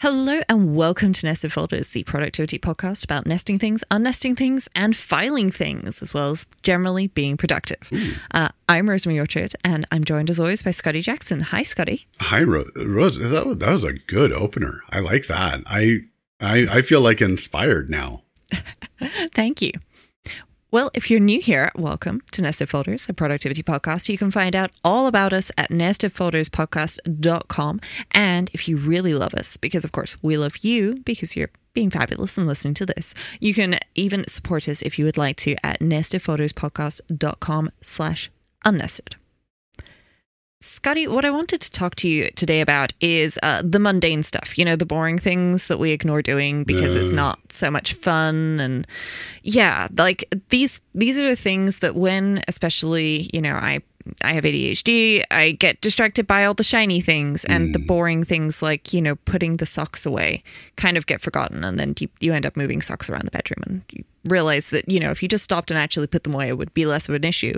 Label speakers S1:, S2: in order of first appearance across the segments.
S1: Hello and welcome to Nested Folders, the productivity podcast about nesting things, unnesting things, and filing things, as well as generally being productive. Uh, I'm Rosemary Orchard, and I'm joined as always by Scotty Jackson. Hi, Scotty.
S2: Hi, Ro- Rose. That was, that was a good opener. I like that. I I, I feel like inspired now.
S1: Thank you. Well, if you're new here, welcome to Nested Folders, a productivity podcast. You can find out all about us at nestedfolderspodcast.com. And if you really love us, because of course we love you because you're being fabulous and listening to this, you can even support us if you would like to at nestedfolderspodcast.com slash unnested. Scotty, what I wanted to talk to you today about is uh, the mundane stuff, you know, the boring things that we ignore doing because it's not so much fun. And yeah, like these, these are the things that when, especially, you know, I, I have ADHD, I get distracted by all the shiny things and the boring things like, you know, putting the socks away kind of get forgotten. And then you, you end up moving socks around the bedroom and you realize that, you know, if you just stopped and actually put them away, it would be less of an issue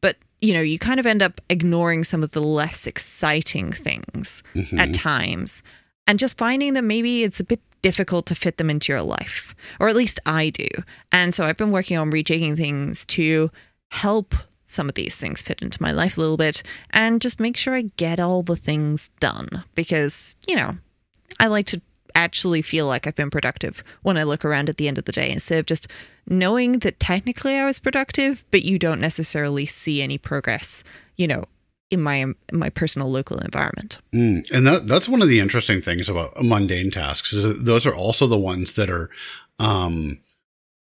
S1: but you know you kind of end up ignoring some of the less exciting things mm-hmm. at times and just finding that maybe it's a bit difficult to fit them into your life or at least i do. And so i've been working on rejigging things to help some of these things fit into my life a little bit and just make sure i get all the things done because you know I like to actually feel like I've been productive when I look around at the end of the day instead of just knowing that technically I was productive, but you don't necessarily see any progress, you know, in my in my personal local environment.
S2: Mm. And that that's one of the interesting things about mundane tasks is those are also the ones that are um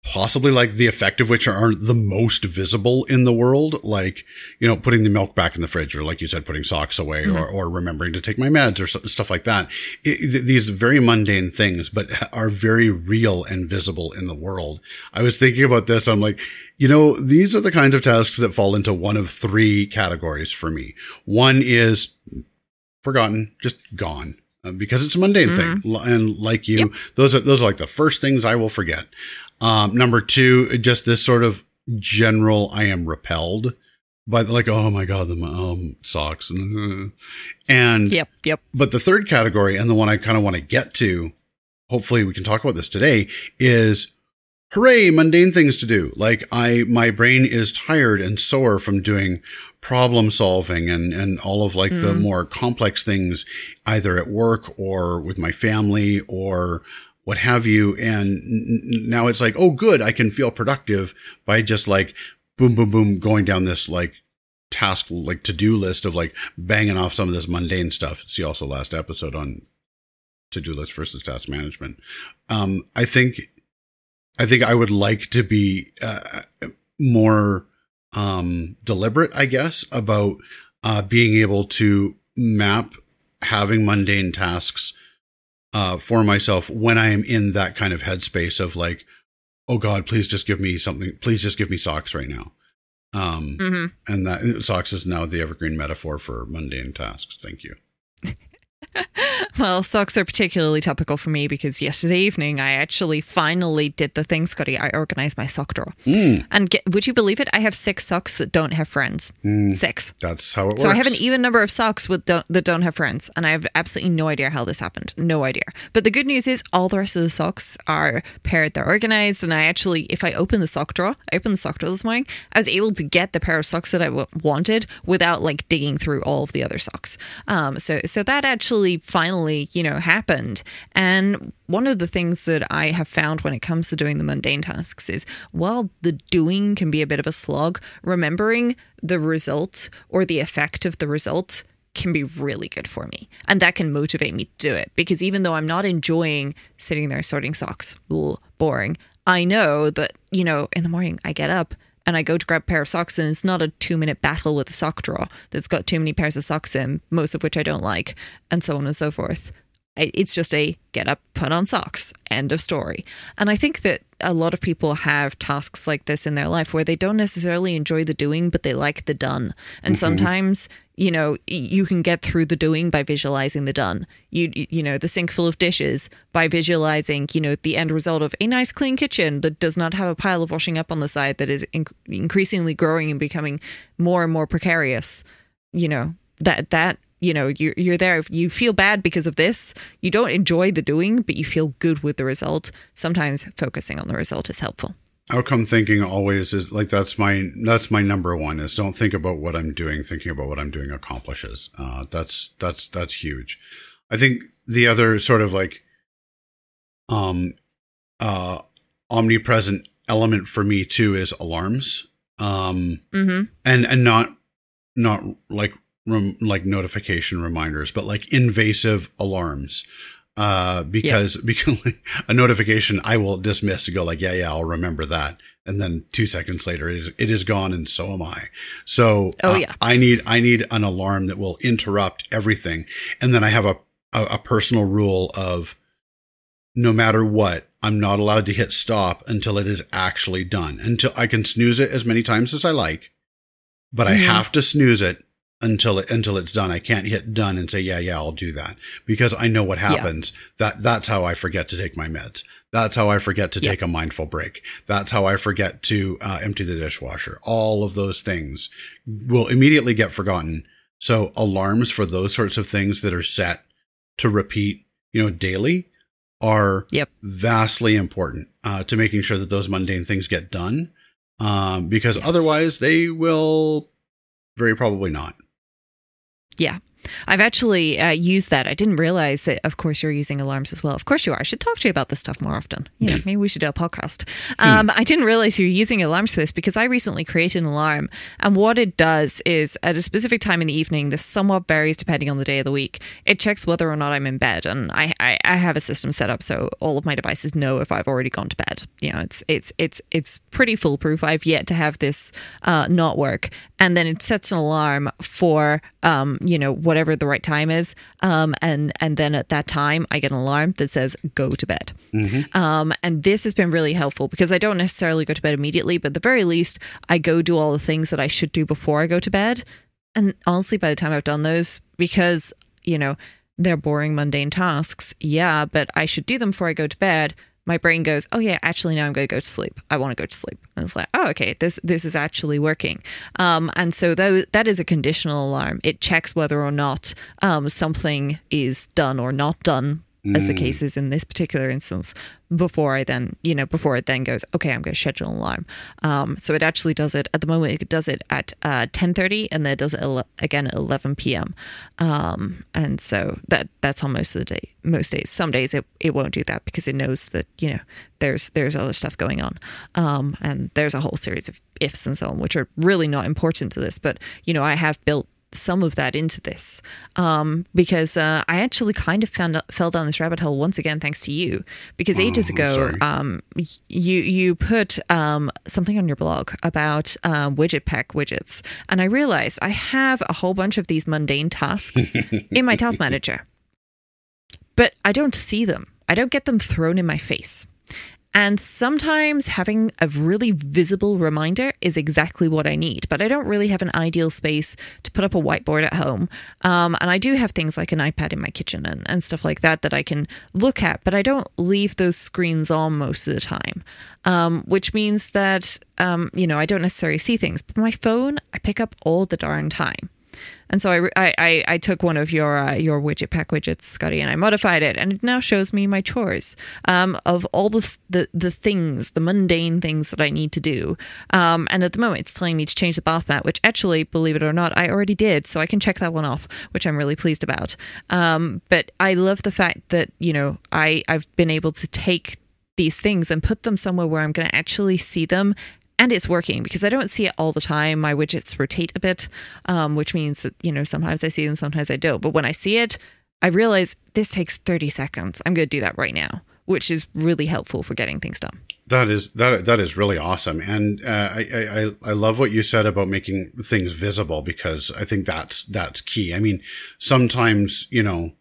S2: possibly like the effect of which aren't the most visible in the world like you know putting the milk back in the fridge or like you said putting socks away or, or remembering to take my meds or stuff like that. It, th- these very mundane things but are very real and visible in the world. I was thinking about this i'm like you know these are the kinds of tasks that fall into one of three categories for me. One is forgotten, just gone. Uh, because it's a mundane thing, and like you, those are those are like the first things I will forget. Um, number two, just this sort of general, I am repelled by the, like, oh my god, the um, socks, and
S1: Yep, yep.
S2: but the third category, and the one I kind of want to get to, hopefully we can talk about this today, is hooray, mundane things to do. Like I, my brain is tired and sore from doing problem solving and, and all of like the more complex things, either at work or with my family or what have you. And now it's like, oh, good. I can feel productive by just like boom, boom, boom, going down this like task, like to do list of like banging off some of this mundane stuff. See also last episode on to do list versus task management. Um, I think, I think I would like to be uh, more um, deliberate, I guess, about uh, being able to map having mundane tasks uh, for myself when I am in that kind of headspace of like, oh God, please just give me something. Please just give me socks right now. Um,
S1: hmm
S2: and that socks is now the evergreen metaphor for mundane tasks. Thank you.
S1: Well, socks are particularly topical for me because yesterday evening I actually finally did the thing, Scotty. I organized my sock drawer.
S2: Mm,
S1: And get, would you believe it? I have six socks that don't have friends.
S2: mm,
S1: Six.
S2: that's how it works.
S1: So I have an even number of socks with don't, that don't have friends, and I have absolutely no idea how this happened. No idea. But the good news is all the rest of the socks are paired. They're organized, and I actually, if I open the sock drawer, I opened the sock drawer this morning. I was able to get the pair of socks that I w- wanted without like digging through all of the other socks. Um, so so that actually finally you know happened, and one of the things that I have found when it comes to doing the mundane tasks is while the doing can be a bit of a slog, remembering the result or the effect of the result can be really good for me. And that can motivate me to do it because even though I'm not enjoying sitting there sorting socks, boring, I know that, you know, in the morning I get up and I go to grab a pair of socks and it's not a two minute battle with a sock drawer that's got too many pairs of socks in, most of which I don't like, and so on and so forth. It's just a get up, put on socks, end of story. And I think that a lot of people have tasks like this in their life where they don't necessarily enjoy the doing, but they like the done. And mm-hmm. sometimes, you know, you can get through the doing by visualizing the done. You, you know, the sink full of dishes by visualizing, you know, the end result of a nice clean kitchen that does not have a pile of washing up on the side that is inc- increasingly growing and becoming more and more precarious. You know, that, that you know you're, you're there. You feel bad because of this you don't enjoy the doing but you feel good with the result sometimes focusing on the result is helpful.
S2: Outcome thinking always is like that's my that's my number one is don't think about what i'm doing thinking about what i'm doing accomplishes. Uh, that's that's that's huge. I think the other sort of like um uh omnipresent element for me too is alarms. Um
S1: mm-hmm.
S2: and and not not like rem, like notification reminders but like invasive alarms uh because because a notification i will dismiss and go like yeah yeah i'll remember that and then two seconds later it is it is gone and so am i so
S1: Oh,
S2: uh,
S1: yeah.
S2: i need i need an alarm that will interrupt everything and then i have a a, a personal rule of no matter what i'm not allowed to hit stop until it is actually done until i can snooze it as many times as i like but i
S1: Mhm.
S2: have to snooze it until it until it's done i can't hit done and say yeah yeah i'll do that because i know what
S1: Yeah.
S2: happens that that's how i forget to take my meds that's how i forget to
S1: Yeah.
S2: take a mindful break that's how i forget to uh, empty the dishwasher all of those things will immediately get forgotten so alarms for those sorts of things that are set to repeat you know daily are
S1: Yep.
S2: vastly important uh, to making sure that those mundane things get done um, because
S1: Yes.
S2: otherwise they will very probably not yeah.
S1: I've actually uh, used that. I didn't realize that, of course, you're using alarms as well. Of course, you are. I should talk to you about this stuff more often. You know, maybe we should do a podcast. Um, I didn't realize you were using alarms for this because I recently created an alarm. And what it does is at a specific time in the evening, this somewhat varies depending on the day of the week, it checks whether or not I'm in bed. And I, I, I have a system set up so all of my devices know if I've already gone to bed. You know, it's it's it's it's pretty foolproof. I've yet to have this uh, not work. And then it sets an alarm for um, you know, whatever the right time is. Um, and and then at that time I get an alarm that says go to bed. Um, and this has been really helpful because I don't necessarily go to bed immediately, but at the very least I go do all the things that I should do before I go to bed. And honestly, by the time I've done those, because, you know, they're boring, mundane tasks, yeah, but I should do them before I go to bed. My brain goes, oh yeah, actually now I'm going to go to sleep. I want to go to sleep. And it's like, oh okay, this this is actually working. Um, and so that that is a conditional alarm. It checks whether or not um, something is done or not done, as the case is in this particular instance. Before I then, you know, before it then goes, okay, I'm going to schedule an alarm. Um, so it actually does it at the moment. It does it at uh, 10:30, and then it does it ele- again at 11 p.m. Um, and so that that's on most of the day, most days. Some days it, it won't do that because it knows that you know there's there's other stuff going on, um, and there's a whole series of ifs and so on, which are really not important to this. But you know, I have built some of that into this um, because uh, I actually kind of found fell down this rabbit hole once again thanks to you because ages
S2: I'm
S1: ago um, you you put um, something on your blog about um, widget pack widgets and I realized I have a whole bunch of these mundane tasks in my task manager but I don't see them. I don't get them thrown in my face and sometimes having a really visible reminder is exactly what I need, but I don't really have an ideal space to put up a whiteboard at home. Um, and I do have things like an iPad in my kitchen and, and stuff like that that I can look at, but I don't leave those screens on most of the time, um, which means that, um, you know, I don't necessarily see things. But my phone, I pick up all the darn time. And so I, I, I, took one of your uh, your widget pack widgets, Scotty, and I modified it, and it now shows me my chores um, of all the, the the things, the mundane things that I need to do. Um, and at the moment, it's telling me to change the bath mat, which actually, believe it or not, I already did, so I can check that one off, which I'm really pleased about. Um, but I love the fact that you know I I've been able to take these things and put them somewhere where I'm going to actually see them. And it's working because I don't see it all the time. My widgets rotate a bit, um, which means that, you know, sometimes I see them, sometimes I don't. But when I see it, I realize this takes 30 seconds. I'm going to do that right now, which is really helpful for getting things done.
S2: That is that that is really awesome, and uh, I, I I love what you said about making things visible because I think that's that's key. I mean, sometimes you know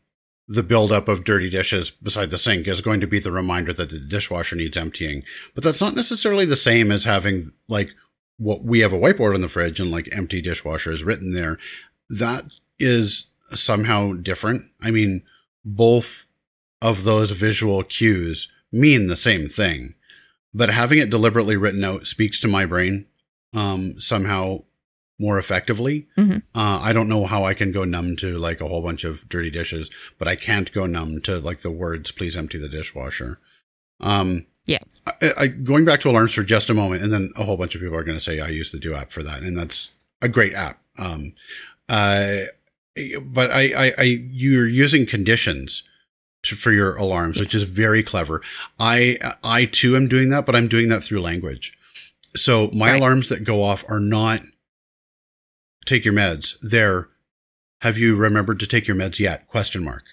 S2: the buildup of dirty dishes beside the sink is going to be the reminder that the dishwasher needs emptying, but that's not necessarily the same as having like what we have a whiteboard on the fridge and like empty dishwasher is written there. That is somehow different. I mean, both of those visual cues mean the same thing but having it deliberately written out speaks to my brain um, somehow more effectively.
S1: Mhm.
S2: Uh, I don't know how I can go numb to like a whole bunch of dirty dishes, but I can't go numb to like the words "please empty the dishwasher." Um,
S1: Yeah.
S2: I, I, going back to alarms for just a moment, and then a whole bunch of people are going to say I use the Due app for that, and that's a great app. Um, uh, but I, I, I, you're using conditions to, for your alarms, which is very clever. I, I too am doing that, but I'm doing that through language. So my
S1: Right.
S2: alarms that go off are not take your meds. They're have you remembered to take your meds yet? Question mark.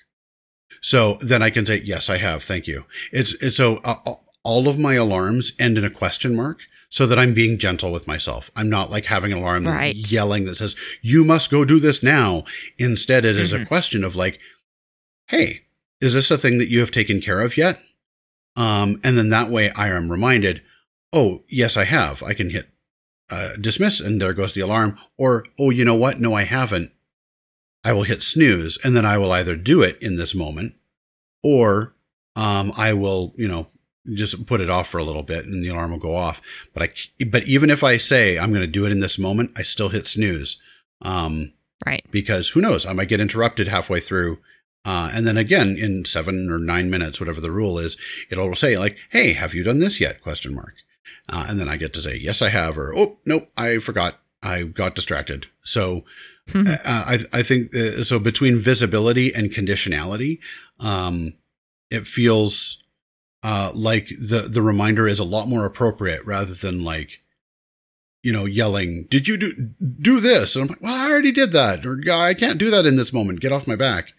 S2: So then I can say yes, I have. Thank you. It's it's so uh, all of my alarms end in a question mark so that I'm being gentle with myself. I'm not like having an alarm
S1: Right.
S2: yelling that says you must go do this now. Instead, it is a
S1: Mhm.
S2: question of like, hey, is this a thing that you have taken care of yet? Um, and then that way I am reminded, oh, yes, I have. I can hit uh, dismiss and there goes the alarm. Or, oh, you know what? No, I haven't. I will hit snooze and then I will either do it in this moment or um, I will, you know, just put it off for a little bit and the alarm will go off. But I, but even if I say I'm going to do it in this moment, I still hit snooze. Um,
S1: Right.
S2: because who knows, I might get interrupted halfway through. Uh, and then again, in seven or nine minutes, whatever the rule is, it'll say like, "Hey, have you done this yet?" Question mark. Uh, and then I get to say, "Yes, I have," or "Oh, nope, I forgot. I got distracted." So uh, I, I think uh, so. Between visibility and conditionality, um, it feels uh, like the the reminder is a lot more appropriate rather than like you know yelling did you do do this and i'm like well i already did that or i can't do that in this moment get off my back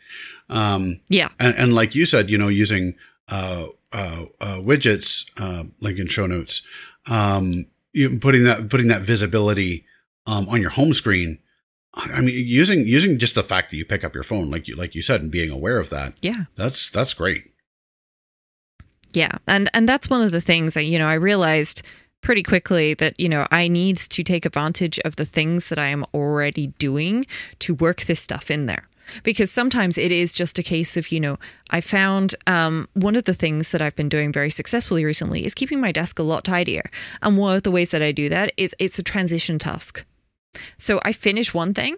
S2: um
S1: Yeah.
S2: and, and like you said you know using uh uh, uh widgets uh link in show notes um you putting that putting that visibility um on your home screen i mean using using just the fact that you pick up your phone like you like you said and being aware of that
S1: Yeah.
S2: that's that's great
S1: Yeah, and and that's one of the things that you know I realized pretty quickly that you know I need to take advantage of the things that I am already doing to work this stuff in there. Because sometimes it is just a case of, you know, I found um, one of the things that I've been doing very successfully recently is keeping my desk a lot tidier. And one of the ways that I do that is it's a transition task. So I finish one thing,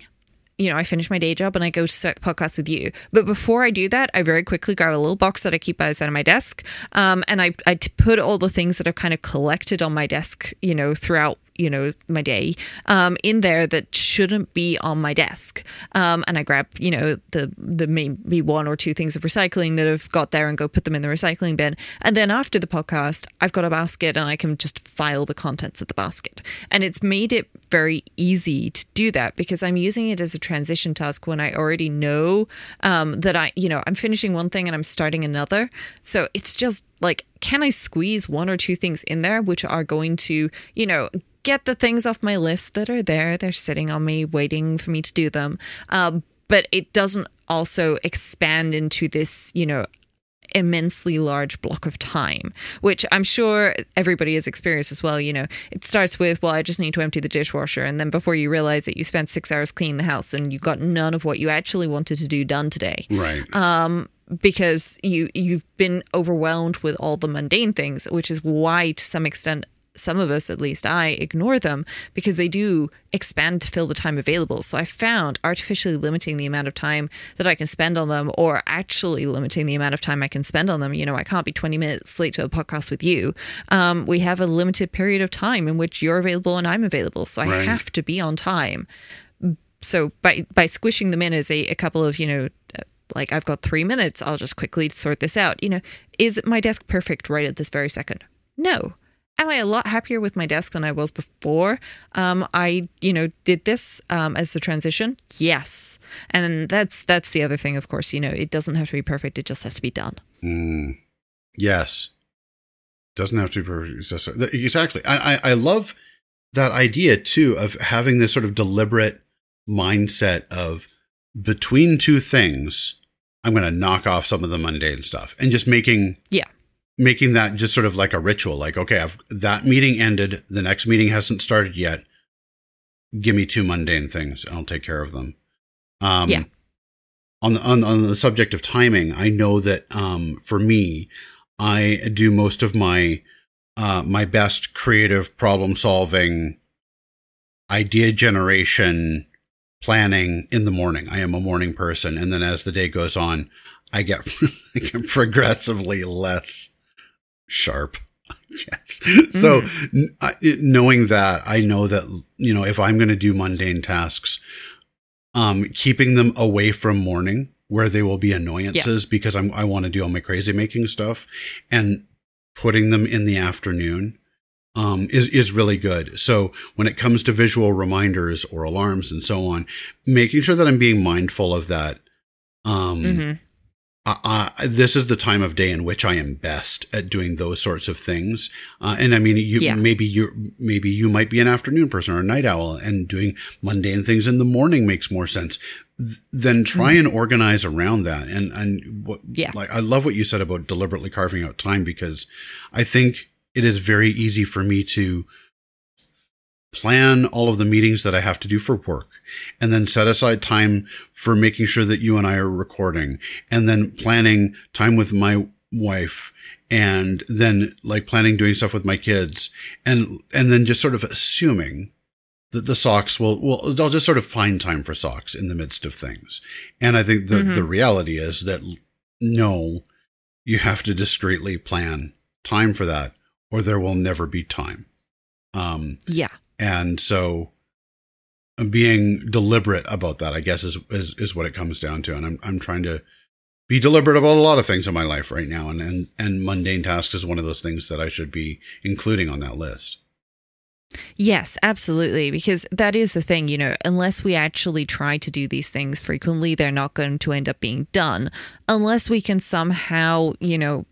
S1: you know, I finish my day job and I go to start the podcast with you. But before I do that, I very quickly grab a little box that I keep by the side of my desk, um, and I I put all the things that I've kind of collected on my desk, you know, throughout you know my day um, in there that shouldn't be on my desk. Um, and i grab you know the the maybe one or two things of recycling that have got there and go put them in the recycling bin. And then after the podcast i've got a basket and i can just file the contents of the basket. And it's made it very easy to do that because i'm using it as a transition task when i already know um, that i you know i'm finishing one thing and i'm starting another. So it's just like can i squeeze one or two things in there which are going to you know get the things off my list that are there. They're sitting on me, waiting for me to do them. Um, but it doesn't also expand into this, you know, immensely large block of time, which I'm sure everybody has experienced as well. You know, it starts with, well, I just need to empty the dishwasher. And then before you realize it, you spent six hours cleaning the house and you got none of what you actually wanted to do done today
S2: right
S1: because you you've been overwhelmed with all the mundane things, which is why to some extent some of us at least I ignore them because they do expand to fill the time available. So I found artificially limiting the amount of time that I can spend on them or actually limiting the amount of time I can spend on them. You know, I can't be 20 minutes late to a podcast with you. Um, we have a limited period of time in which you're available and I'm available. So I
S2: Right.
S1: have to be on time so by by squishing them in as a, a couple of you know like i've got three minutes i'll just quickly sort this out you know is my desk perfect right at this very second no am i a lot happier with my desk than i was before um, i you know did this um, as a transition yes and that's that's the other thing of course you know it doesn't have to be perfect it just has to be done
S2: Mm. Yes. Doesn't have to be perfect. Just- Exactly. I, I, I love that idea too of having this sort of deliberate mindset of between two things, I'm going to knock off some of the mundane stuff and just making,
S1: Yeah.
S2: Making that just sort of like a ritual. Like, okay, I've that meeting ended. The next meeting hasn't started yet. Give me two mundane things. I'll take care of them. Um,
S1: Yeah.
S2: on the on, on the subject of timing, I know that um, for me, I do most of my uh, my best creative problem solving idea generation planning in the morning. I am a morning person. And then as the day goes on, I get, I get progressively less sharp. Yes. So
S1: Mm.
S2: I, knowing that, I know that, you know, if I'm going to do mundane tasks, um, keeping them away from morning where they will be annoyances because I'm, I want to do all my crazy making stuff and putting them in the afternoon um, is is really good. So when it comes to visual reminders or alarms and so on, making sure that I'm being mindful of that. Um,
S1: Mhm.
S2: I, I, this is the time of day in which I am best at doing those sorts of things. Uh, and I mean, you
S1: Yeah.
S2: maybe you maybe you might be an afternoon person or a night owl, and doing mundane things in the morning makes more sense. Th- then try and organize around that. And and what.
S1: Yeah.
S2: like I love what you said about deliberately carving out time because I think it is very easy for me to plan all of the meetings that I have to do for work and then set aside time for making sure that you and I are recording and then planning time with my wife and then like planning doing stuff with my kids and and then just sort of assuming that the socks will will I'll just sort of find time for socks in the midst of things. And I think the
S1: Mhm.
S2: the reality is that no you have to discreetly plan time for that or there will never be time. Um
S1: Yeah.
S2: And so uh, being deliberate about that, I guess, is, is, is what it comes down to. And I'm, I'm trying to be deliberate about a lot of things in my life right now. And, and, and mundane tasks is one of those things that I should be including on that list.
S1: Yes, absolutely. Because that is the thing, you know, unless we actually try to do these things frequently, they're not going to end up being done unless we can somehow, you know,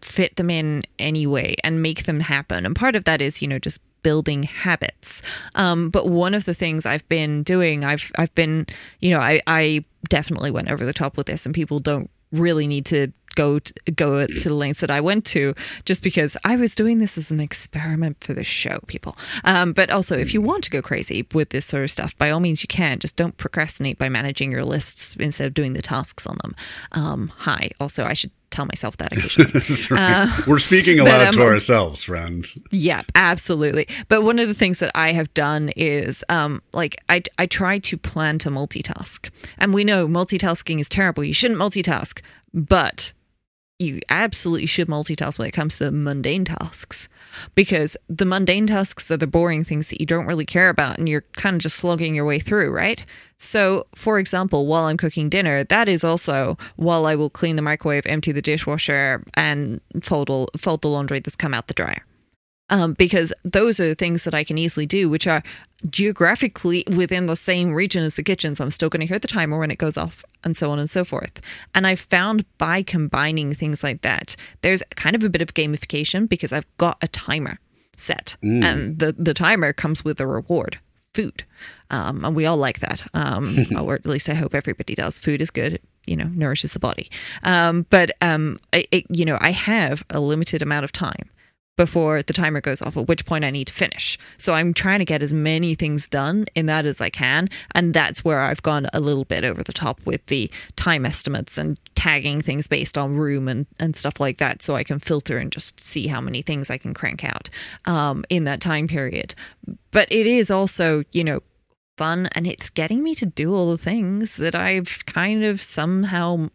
S1: fit them in anyway and make them happen. And part of that is, you know, just building habits. Um, but one of the things I've been doing, I've I've been, you know, I, I definitely went over the top with this and people don't really need to go to, go to the lengths that I went to just because I was doing this as an experiment for the show, people. Um, but also, if you want to go crazy with this sort of stuff, by all means you can. Just don't procrastinate by managing your lists instead of doing the tasks on them. Um, hi. Also, I should tell myself that occasionally.
S2: Right. We're speaking aloud to
S1: um,
S2: ourselves, friends.
S1: Yeah, absolutely. But one of the things that I have done is um like I I try to plan to multitask. And we know multitasking is terrible. You shouldn't multitask, but you absolutely should multitask when it comes to mundane tasks because the mundane tasks are the boring things that you don't really care about and you're kind of just slogging your way through, right? So, for example, while I'm cooking dinner, that is also while I will clean the microwave, empty the dishwasher, and fold, all- fold the laundry that's come out the dryer um, because those are things that I can easily do, which are geographically within the same region as the kitchen. So I'm still going to hear the timer when it goes off, and so on and so forth. And I found by combining things like that, there's kind of a bit of gamification because I've got a timer set, and the the timer comes with a reward, food, um, and we all like that, um, or at least I hope everybody does. Food is good. You know, nourishes the body. Um, but um, I, it, you know, I have a limited amount of time before the timer goes off, at which point I need to finish. So I'm trying to get as many things done in that as I can. And that's where I've gone a little bit over the top with the time estimates and tagging things based on room and, and stuff like that. So I can filter and just see how many things I can crank out um, in that time period. But it is also, you know, fun and it's getting me to do all the things that I've kind of somehow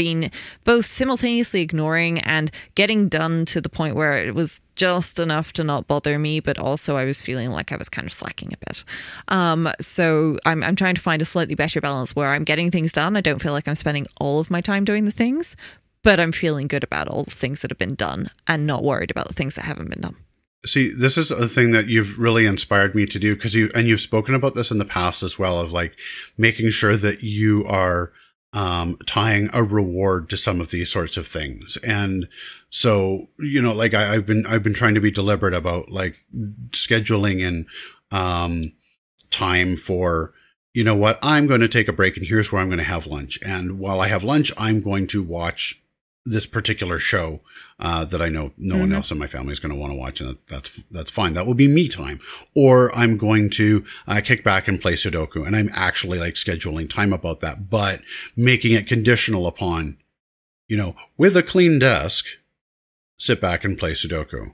S1: been both simultaneously ignoring and getting done to the point where it was just enough to not bother me, but also I was feeling like I was kind of slacking a bit. Um, so I'm, I'm trying to find a slightly better balance where I'm getting things done. I don't feel like I'm spending all of my time doing the things, but I'm feeling good about all the things that have been done and not worried about the things that haven't been done.
S2: See, this is a thing that you've really inspired me to do because you and you've spoken about this in the past as well of like making sure that you are um, tying a reward to some of these sorts of things. And so, you know, like I, I've been I've been trying to be deliberate about like scheduling and um, time for you know what I'm going to take a break and here's where I'm going to have lunch. And while I have lunch, I'm going to watch this particular show uh, that I know no one
S1: Mhm.
S2: else in my family is going to want to watch, and that, that's that's fine. That will be me time. Or I'm going to uh, kick back and play Sudoku, and I'm actually like scheduling time about that, but making it conditional upon, you know, with a clean desk, sit back and play Sudoku,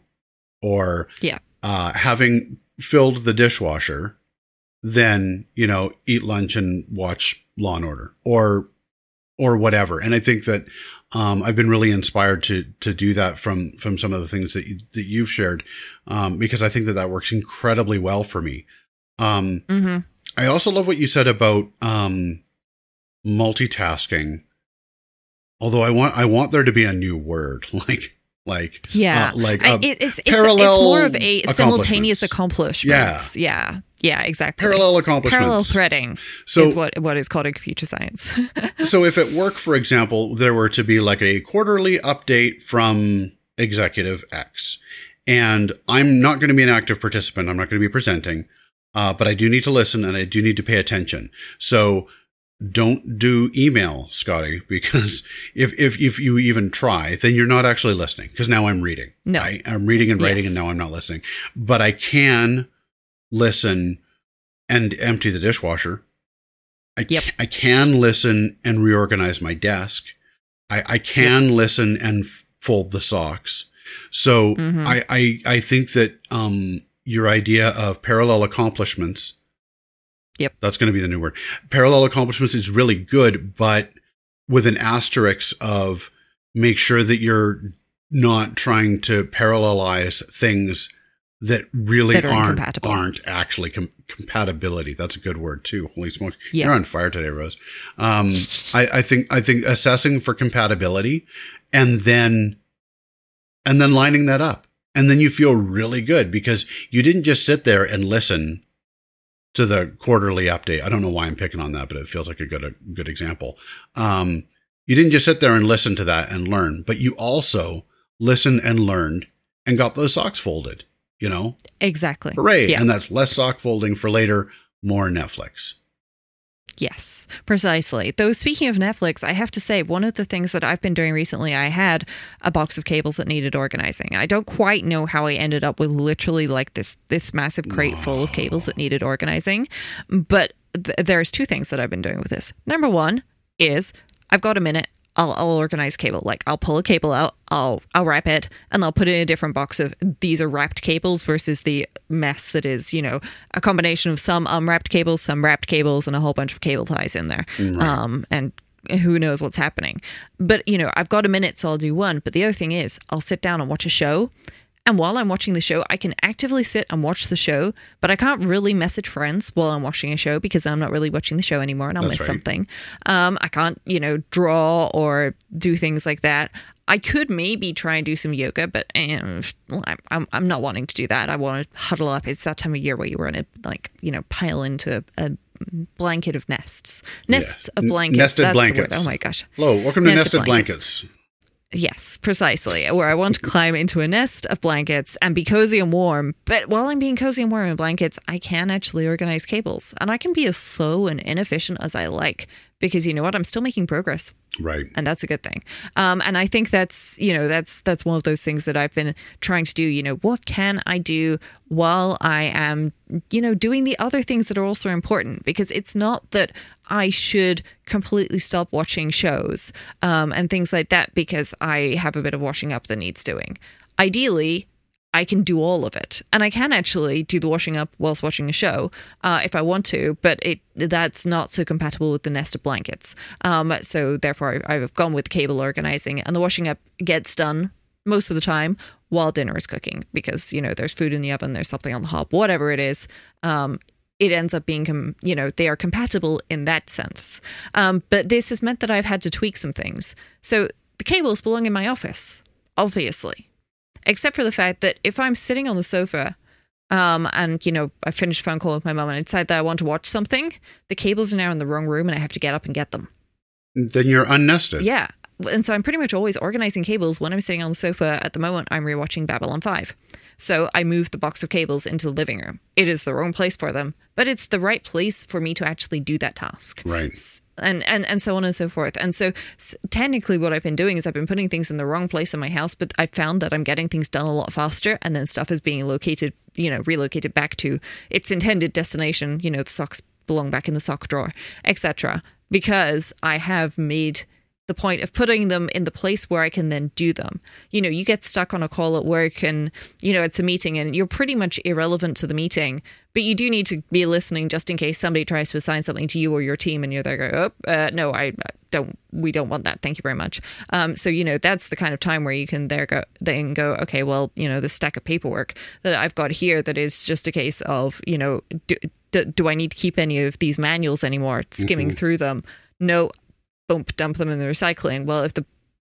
S2: or
S1: Yeah.
S2: uh, having filled the dishwasher, then you know eat lunch and watch Law and Order or or whatever. And I think that um, I've been really inspired to to do that from from some of the things that you, that you've shared um, because I think that that works incredibly well for me. Um,
S1: hmm
S2: I also love what you said about um, multitasking. Although I want I want there to be a new word like like
S1: Yeah.
S2: uh, like
S1: I, it, it's, it's, it's more of a simultaneous
S2: accomplishments.
S1: accomplishment. Yeah. Yeah. Yeah, exactly.
S2: parallel accomplishments.
S1: Parallel threading
S2: so
S1: is what what is called in computer science.
S2: so if at work, for example, there were to be like a quarterly update from executive X, and I'm not going to be an active participant, I'm not going to be presenting, uh, but I do need to listen and I do need to pay attention. So don't do email, Scotty, because if if if you even try, then you're not actually listening. Because now I'm reading.
S1: No.
S2: I, I'm reading and writing,
S1: Yes.
S2: and now I'm not listening. But I can listen and empty the dishwasher. I,
S1: Yep.
S2: I can listen and reorganize my desk. I, I can listen and f- fold the socks. So
S1: Mhm.
S2: I, I I think that um your idea of parallel accomplishments.
S1: Yep.
S2: That's going to be the new word. Parallel accomplishments is really good, but with an asterisk of make sure that you're not trying to parallelize things that really
S1: That are
S2: aren't aren't actually com- compatibility. That's a good word too. Holy smokes!
S1: Yeah.
S2: You're on fire today, Rose. Um, I, I think I think assessing for compatibility and then and then lining that up, and then you feel really good because you didn't just sit there and listen to the quarterly update. I don't know why I'm picking on that, but it feels like a good a good example. Um, you didn't just sit there and listen to that and learn, but you also listened and learned and got those socks folded. You know,
S1: exactly.
S2: hooray!
S1: Yeah.
S2: And that's less sock folding for later, more Netflix.
S1: Yes, precisely. Though speaking of Netflix, I have to say one of the things that I've been doing recently, I had a box of cables that needed organizing. I don't quite know how I ended up with literally like this this massive crate full of cables that needed organizing, but th- there's two things that I've been doing with this. Number one is I've got a minute. I'll, I'll organize cable. Like I'll pull a cable out, I'll I'll wrap it, and I'll put it in a different box of these are wrapped cables versus the mess that is, you know, a combination of some unwrapped cables, some wrapped cables, and a whole bunch of cable ties in there. Um, and who knows what's happening. But you know, I've got a minute, so I'll do one. But the other thing is, I'll sit down and watch a show. And while I'm watching the show, I can actively sit and watch the show, but I can't really message friends while I'm watching a show because I'm not really watching the show anymore and I'll
S2: That's
S1: miss
S2: right.
S1: something. Um, I can't, you know, draw or do things like that. I could maybe try and do some yoga, but um, I'm, I'm, not wanting to do that. I want to huddle up. It's that time of year where you want to, like, you know, pile into a blanket of nests. Nests of blankets.
S2: nested
S1: That's
S2: blankets.
S1: Oh my gosh.
S2: Hello, welcome to
S1: Nested
S2: Nested
S1: blankets.
S2: Blankets.
S1: Yes, precisely. Where I want to climb into a nest of blankets and be cozy and warm. But while I'm being cozy and warm in blankets, I can actually organize cables. And I can be as slow and inefficient as I like because you know what? I'm still making progress
S2: Right.
S1: and that's a good thing. Um, and I think that's you know that's that's one of those things that I've been trying to do. You know, what can I do while I am you know doing the other things that are also important? Because it's not that I should completely stop watching shows um, and things like that because I have a bit of washing up that needs doing. Ideally. I can do all of it, and I can actually do the washing up whilst watching a show uh, if I want to. But it that's not so compatible with the nest of blankets. Um, so therefore, I've gone with cable organizing, and the washing up gets done most of the time while dinner is cooking because you know there's food in the oven, there's something on the hob, whatever it is. Um, it ends up being, com- you know, they are compatible in that sense. Um, but this has meant that I've had to tweak some things. So the cables belong in my office, obviously except for the fact that if I'm sitting on the sofa um, and, you know, I finished a phone call with my mom and I decide that I want to watch something, the cables are now in the wrong room and I have to get up and get them.
S2: Then you're unnested.
S1: Yeah. And so I'm pretty much always organizing cables when I'm sitting on the sofa. At the moment, I'm rewatching Babylon 5. So I moved the box of cables into the living room. It is the wrong place for them, but it's the right place for me to actually do that task
S2: Right.
S1: and and and so on and so forth. And so s- technically, what I've been doing is I've been putting things in the wrong place in my house, but I found that I'm getting things done a lot faster, and then stuff is being located, you know, relocated back to its intended destination. You know, the socks belong back in the sock drawer, etc. Because I have made the point of putting them in the place where I can then do them. You know, you get stuck on a call at work and, you know, it's a meeting and you're pretty much irrelevant to the meeting, but you do need to be listening just in case somebody tries to assign something to you or your team and you're there, go, oh, uh, no, I don't, we don't want that. Thank you very much. Um, so, you know, that's the kind of time where you can there go, then go, okay, well, you know, the stack of paperwork that I've got here that is just a case of, you know, do, do, do I need to keep any of these manuals anymore, skimming mm-hmm. through them? No, bump dump them in the recycling. Well, if the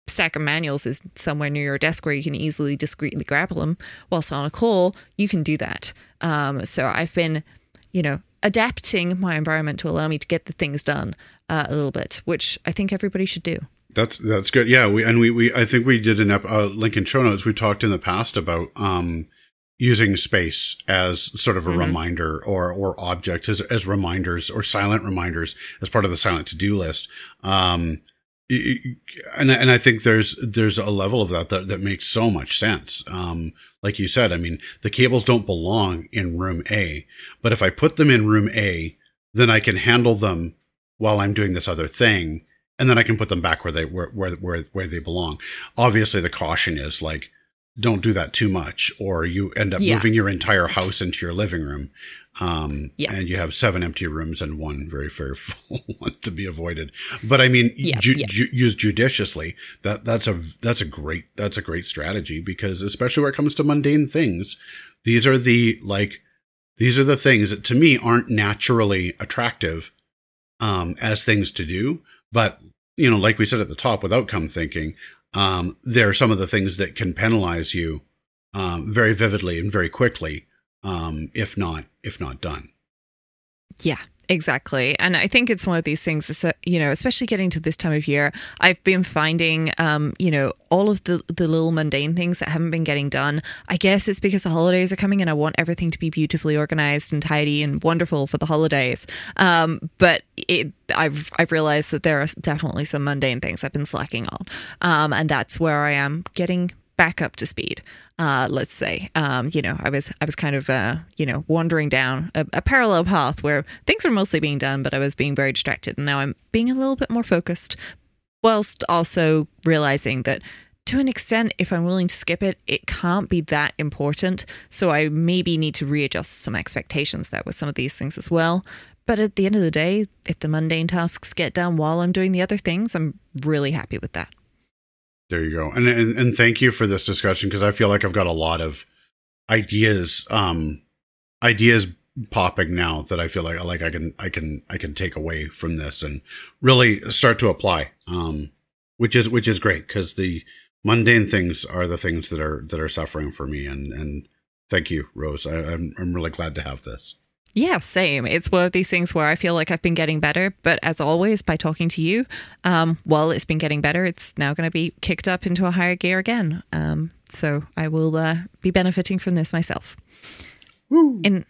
S1: stack of manuals is somewhere near your desk where you can easily discreetly grab them whilst on a call, you can do that. Um, so I've been, you know, adapting my environment to allow me to get the things done uh, a little bit, which I think everybody should do.
S2: That's that's good. Yeah, we and we we I think we did an ep- uh, link in show notes. We talked in the past about um using space as sort of a mm-hmm. reminder or or objects as, as reminders or silent reminders as part of the silent to-do list um and and I think there's there's a level of that that, that makes so much sense. Um, like you said, I mean, the cables don't belong in room A, but if I put them in room A, then I can handle them while I'm doing this other thing, and then I can put them back where they where where where, where they belong. Obviously, the caution is like don't do that too much or you end up yeah. moving your entire house into your living room um, yeah. and you have seven empty rooms and one very very full one to be avoided but i mean yeah, ju- yeah. Ju- use judiciously that that's a that's a great that's a great strategy because especially when it comes to mundane things these are the like these are the things that to me aren't naturally attractive um, as things to do but you know like we said at the top with outcome thinking um, there are some of the things that can penalize you um, very vividly and very quickly um, if not if not done.
S1: Yeah, exactly. And I think it's one of these things, you know, especially getting to this time of year, I've been finding, um, you know, all of the, the little mundane things that haven't been getting done. I guess it's because the holidays are coming and I want everything to be beautifully organized and tidy and wonderful for the holidays. Um, but it, I've, I've realized that there are definitely some mundane things I've been slacking on. Um, and that's where I am getting back up to speed. Uh, let's say, um, you know, I was I was kind of uh, you know wandering down a, a, parallel path where things were mostly being done, but I was being very distracted, and now I'm being a little bit more focused, whilst also realizing that to an extent, if I'm willing to skip it, it can't be that important. So I maybe need to readjust some expectations there with some of these things as well. But at the end of the day, if the mundane tasks get done while I'm doing the other things, I'm really happy with that.
S2: There you go. And, and, and thank you for this discussion because I feel like I've got a lot of ideas, um, ideas popping now that I feel like I like I can I can I can take away from this and really start to apply. Um, which is which is great because the mundane things are the things that are that are suffering for me. And and thank you, Rose. I, I'm I'm really glad to have this.
S1: Yeah, same. It's one of these things where I feel like I've been getting better, but as always, by talking to you, um, while it's been getting better, it's now going to be kicked up into a higher gear again. Um, so I will uh, be benefiting from this myself. Woo. In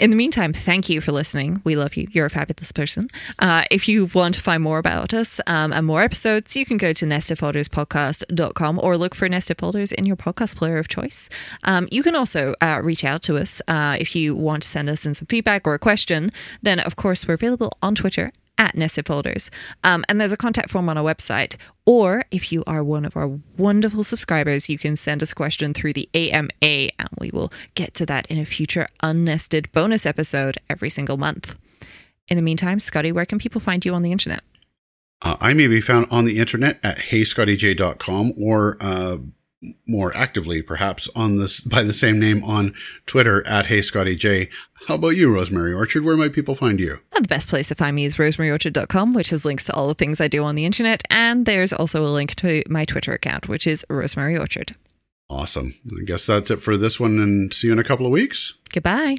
S1: in the meantime, thank you for listening. We love you. You're a fabulous person. Uh, if you want to find more about us um, and more episodes, you can go to nestedfolderspodcast.com or look for Nested Folders in your podcast player of choice. Um, you can also uh, reach out to us uh, if you want to send us in some feedback or a question. Then, of course, we're available on Twitter at Nested Folders. Um, and there's a contact form on our website. Or if you are one of our wonderful subscribers, you can send us a question through the AMA, and we will get to that in a future unnested bonus episode every single month. In the meantime, Scotty, where can people find you on the internet?
S2: Uh, I may be found on the internet at heyscottyj.com or uh, more actively, perhaps on this by the same name on Twitter at Hey Scotty J. How about you, Rosemary Orchard? Where might people find you?
S1: Uh, the best place to find me is rosemaryorchard.com, which has links to all the things I do on the internet. And there's also a link to my Twitter account, which is Rosemary Orchard.
S2: Awesome. I guess that's it for this one, and see you in a couple of weeks.
S1: Goodbye.